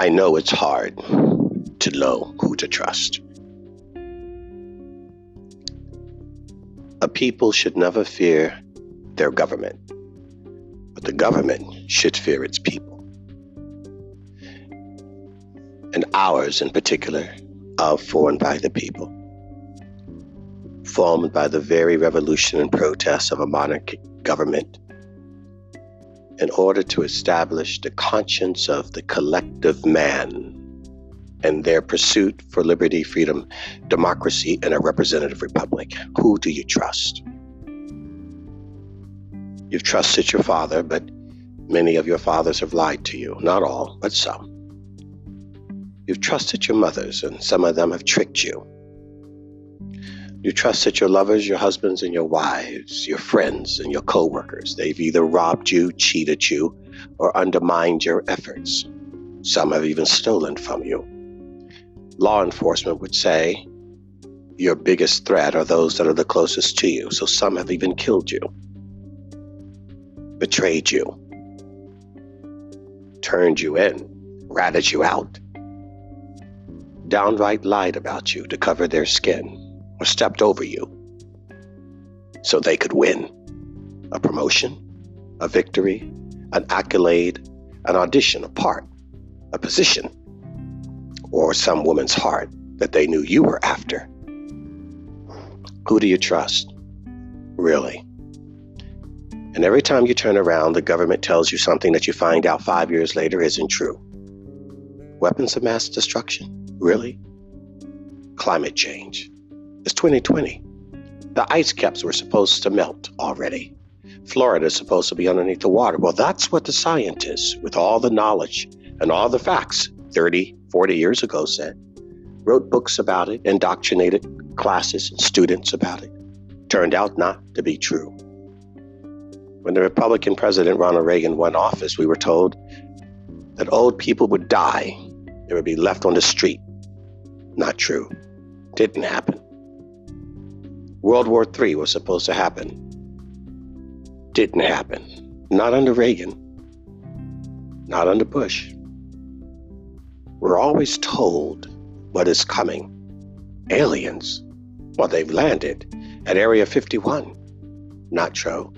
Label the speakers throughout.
Speaker 1: I know it's hard to know who to trust. A people should never fear their government, but the government should fear its people. And ours, in particular, are formed by the people, formed by the very revolution and protest of a monarchic government in order to establish the conscience of the collective man and their pursuit for liberty, freedom, democracy, and a representative republic. Who do you trust? You've trusted your father, but many of your fathers have lied to you. Not all, but some. You've trusted your mothers, and some of them have tricked you. You trust that your lovers, your husbands, and your wives, your friends, and your co workers. They've either robbed you, cheated you, or undermined your efforts. Some have even stolen from you. Law enforcement would say your biggest threat are those that are the closest to you, so some have even killed you, betrayed you, turned you in, ratted you out, downright lied about you to cover their skin or stepped over you so they could win a promotion, a victory, an accolade, an audition, a part, a position, or some woman's heart that they knew you were after. Who do you trust? Really? And every time you turn around, the government tells you something that you find out five years later isn't true. Weapons of mass destruction? Really? Climate change? It's 2020. The ice caps were supposed to melt already. Florida is supposed to be underneath the water. Well, that's what the scientists, with all the knowledge and all the facts 30, 40 years ago said. Wrote books about it, indoctrinated classes and students about it. Turned out not to be true. When the Republican President Ronald Reagan won office, we were told that old people would die. They would be left on the street. Not true. Didn't happen. World War III was supposed to happen. Didn't happen. Not under Reagan. Not under Bush. We're always told what is coming. Aliens. Well, they've landed at Area 51. Not true.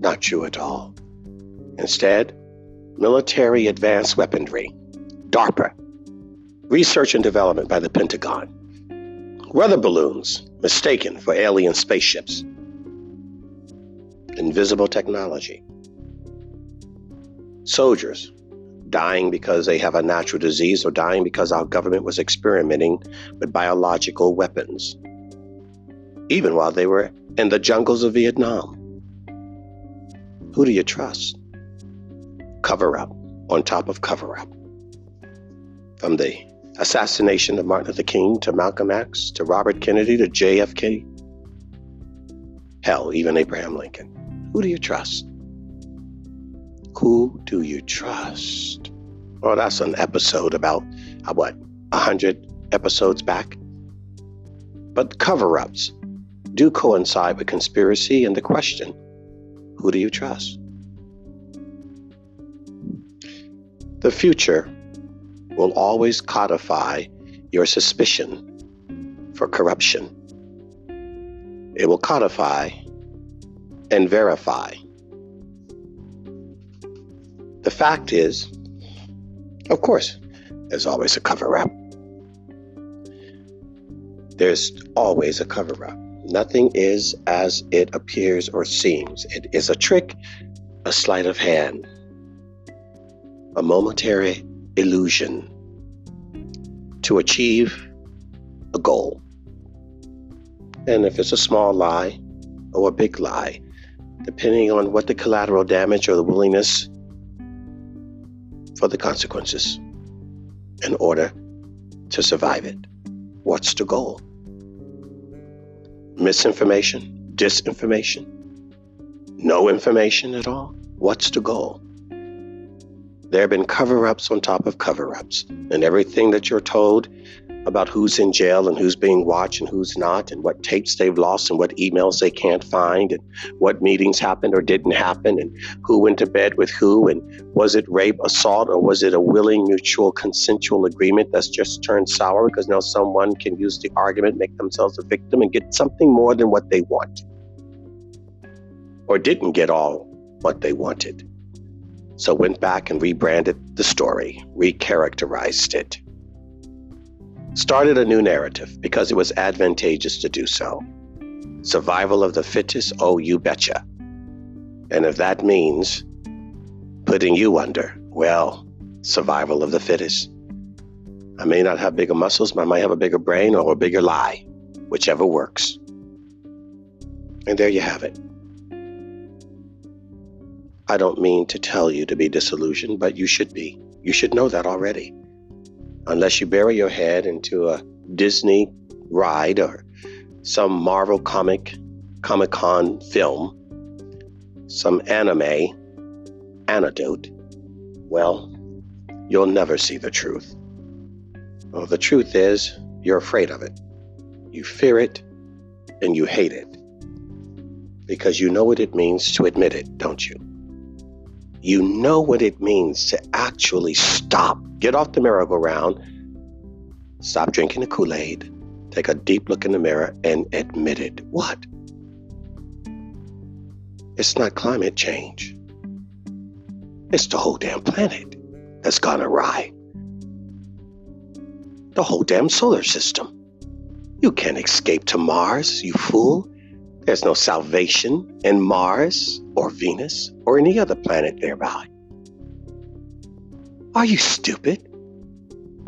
Speaker 1: Not true at all. Instead, military advanced weaponry, DARPA, research and development by the Pentagon, weather balloons mistaken for alien spaceships. Invisible technology. Soldiers dying because they have a natural disease or dying because our government was experimenting with biological weapons, even while they were in the jungles of Vietnam. Who do you trust? Cover up on top of cover up. From the assassination of Martin Luther King to Malcolm X to Robert Kennedy to JFK. Hell, even Abraham Lincoln. Who do you trust? Who do you trust? Well, that's an episode about, uh, what, 100 episodes back? But cover ups do coincide with conspiracy and the question who do you trust? The future will always codify your suspicion for corruption. It will codify and verify. The fact is, of course, there's always a cover up. There's always a cover up. Nothing is as it appears or seems. It is a trick, a sleight of hand, a momentary illusion to achieve a goal. And if it's a small lie or a big lie, depending on what the collateral damage or the willingness for the consequences in order to survive it. What's the goal? Misinformation? Disinformation? No information at all? What's the goal? There have been cover ups on top of cover ups, and everything that you're told about who's in jail and who's being watched and who's not, and what tapes they've lost and what emails they can't find, and what meetings happened or didn't happen, and who went to bed with who, and was it rape, assault, or was it a willing, mutual, consensual agreement that's just turned sour because now someone can use the argument, make themselves a victim, and get something more than what they want, or didn't get all what they wanted. So went back and rebranded the story, recharacterized it started a new narrative because it was advantageous to do so. Survival of the fittest, oh, you betcha. And if that means putting you under, well, survival of the fittest. I may not have bigger muscles, but I might have a bigger brain or a bigger lie, whichever works. And there you have it. I don't mean to tell you to be disillusioned, but you should be. You should know that already unless you bury your head into a Disney ride or some Marvel comic, Comic Con film, some anime anecdote, well, you'll never see the truth. Well, the truth is, you're afraid of it. You fear it and you hate it because you know what it means to admit it, don't you? You know what it means to actually stop Get off the merry-go-round. Stop drinking the Kool Aid. Take a deep look in the mirror and admit it. What? It's not climate change. It's the whole damn planet that's gone awry. The whole damn solar system. You can't escape to Mars, you fool. There's no salvation in Mars or Venus or any other planet nearby. Are you stupid?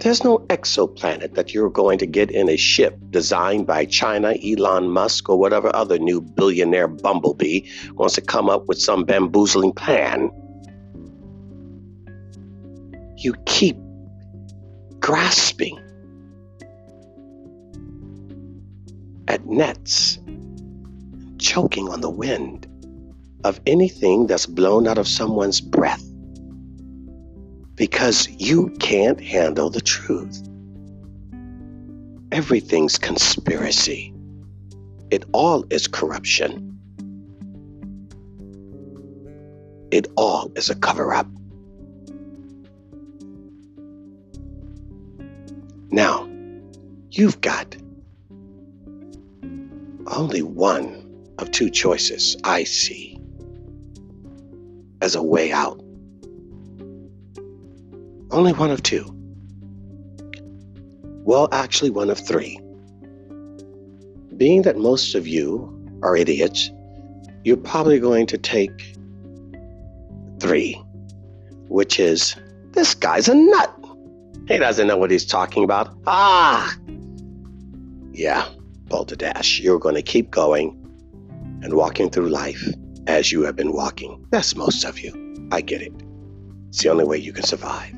Speaker 1: There's no exoplanet that you're going to get in a ship designed by China, Elon Musk, or whatever other new billionaire bumblebee wants to come up with some bamboozling plan. You keep grasping at nets, choking on the wind of anything that's blown out of someone's breath because you can't handle the truth. Everything's conspiracy, it all is corruption. It all is a cover up. Now, you've got only one of two choices I see as a way out. Only one of two. Well, actually, one of three. Being that most of you are idiots, you're probably going to take three, which is this guy's a nut. He doesn't know what he's talking about. Ah! Yeah, balderdash. You're going to keep going and walking through life as you have been walking. That's most of you. I get it. It's the only way you can survive.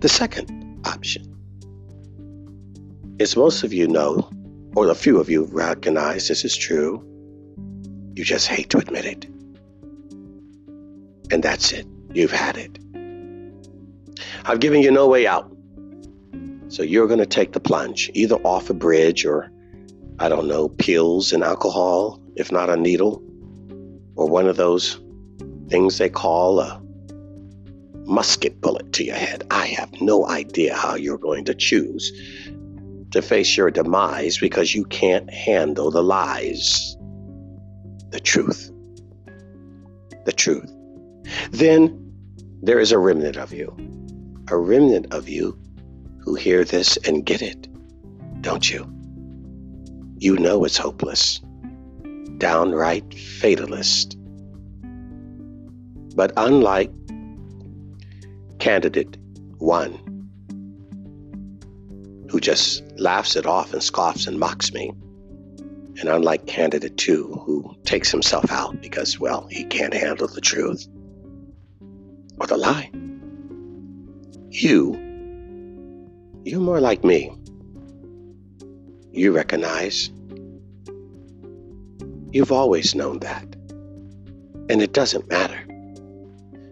Speaker 1: The second option is most of you know, or a few of you recognize this is true. You just hate to admit it. And that's it. You've had it. I've given you no way out. So you're going to take the plunge, either off a bridge or, I don't know, pills and alcohol, if not a needle, or one of those things they call a musket bullet to your head. I have no idea how you're going to choose to face your demise because you can't handle the lies, the truth. The truth. Then there is a remnant of you, a remnant of you who hear this and get it, don't you? You know it's hopeless, downright fatalist. But unlike candidate one who just laughs it off and scoffs and mocks me. And unlike candidate two, who takes himself out because, well, he can't handle the truth or the lie. You, you're more like me. You recognize. You've always known that. And it doesn't matter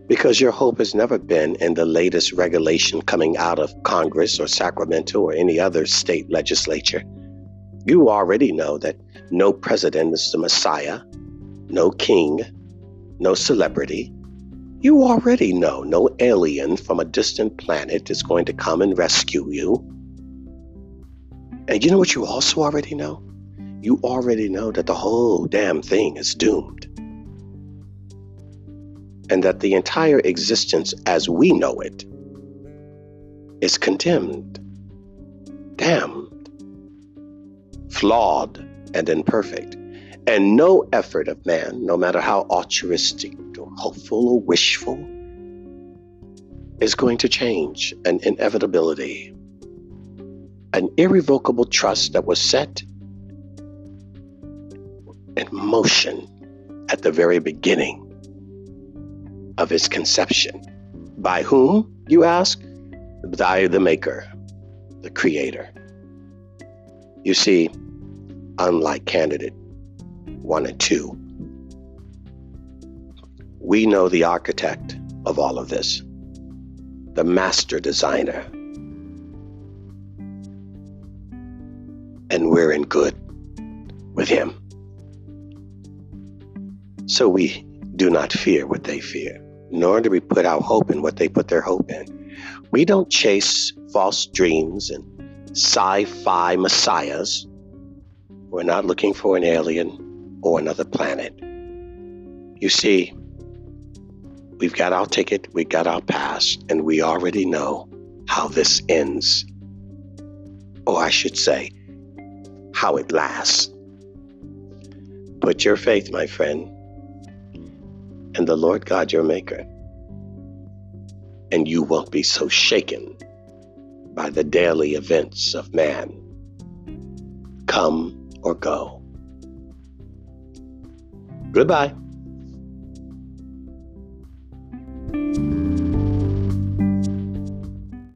Speaker 1: because your hope has never been in the latest regulation coming out of Congress or Sacramento or any other state legislature. You already know that no president is the Messiah, no king, no celebrity. You already know no alien from a distant planet is going to come and rescue you. And you know what you also already know? You already know that the whole damn thing is doomed and that the entire existence as we know it is condemned, damned, flawed, and imperfect. And no effort of man, no matter how altruistic or hopeful or wishful, is going to change an inevitability, an irrevocable trust that was set in motion at the very beginning of his conception. By whom, you ask? By the Maker, the Creator. You see, unlike candidate one and two, we know the architect of all of this, the master designer. And we're in good with him. So we do not fear what they fear nor do we put our hope in what they put their hope in. We don't chase false dreams and sci fi messiahs. We're not looking for an alien or another planet. You see, we've got our ticket, we've got our pass, and we already know how this ends. Or I should say, how it lasts. Put your faith, my friend, and the Lord God your Maker. And you won't be so shaken by the daily events of man, come or go. Goodbye.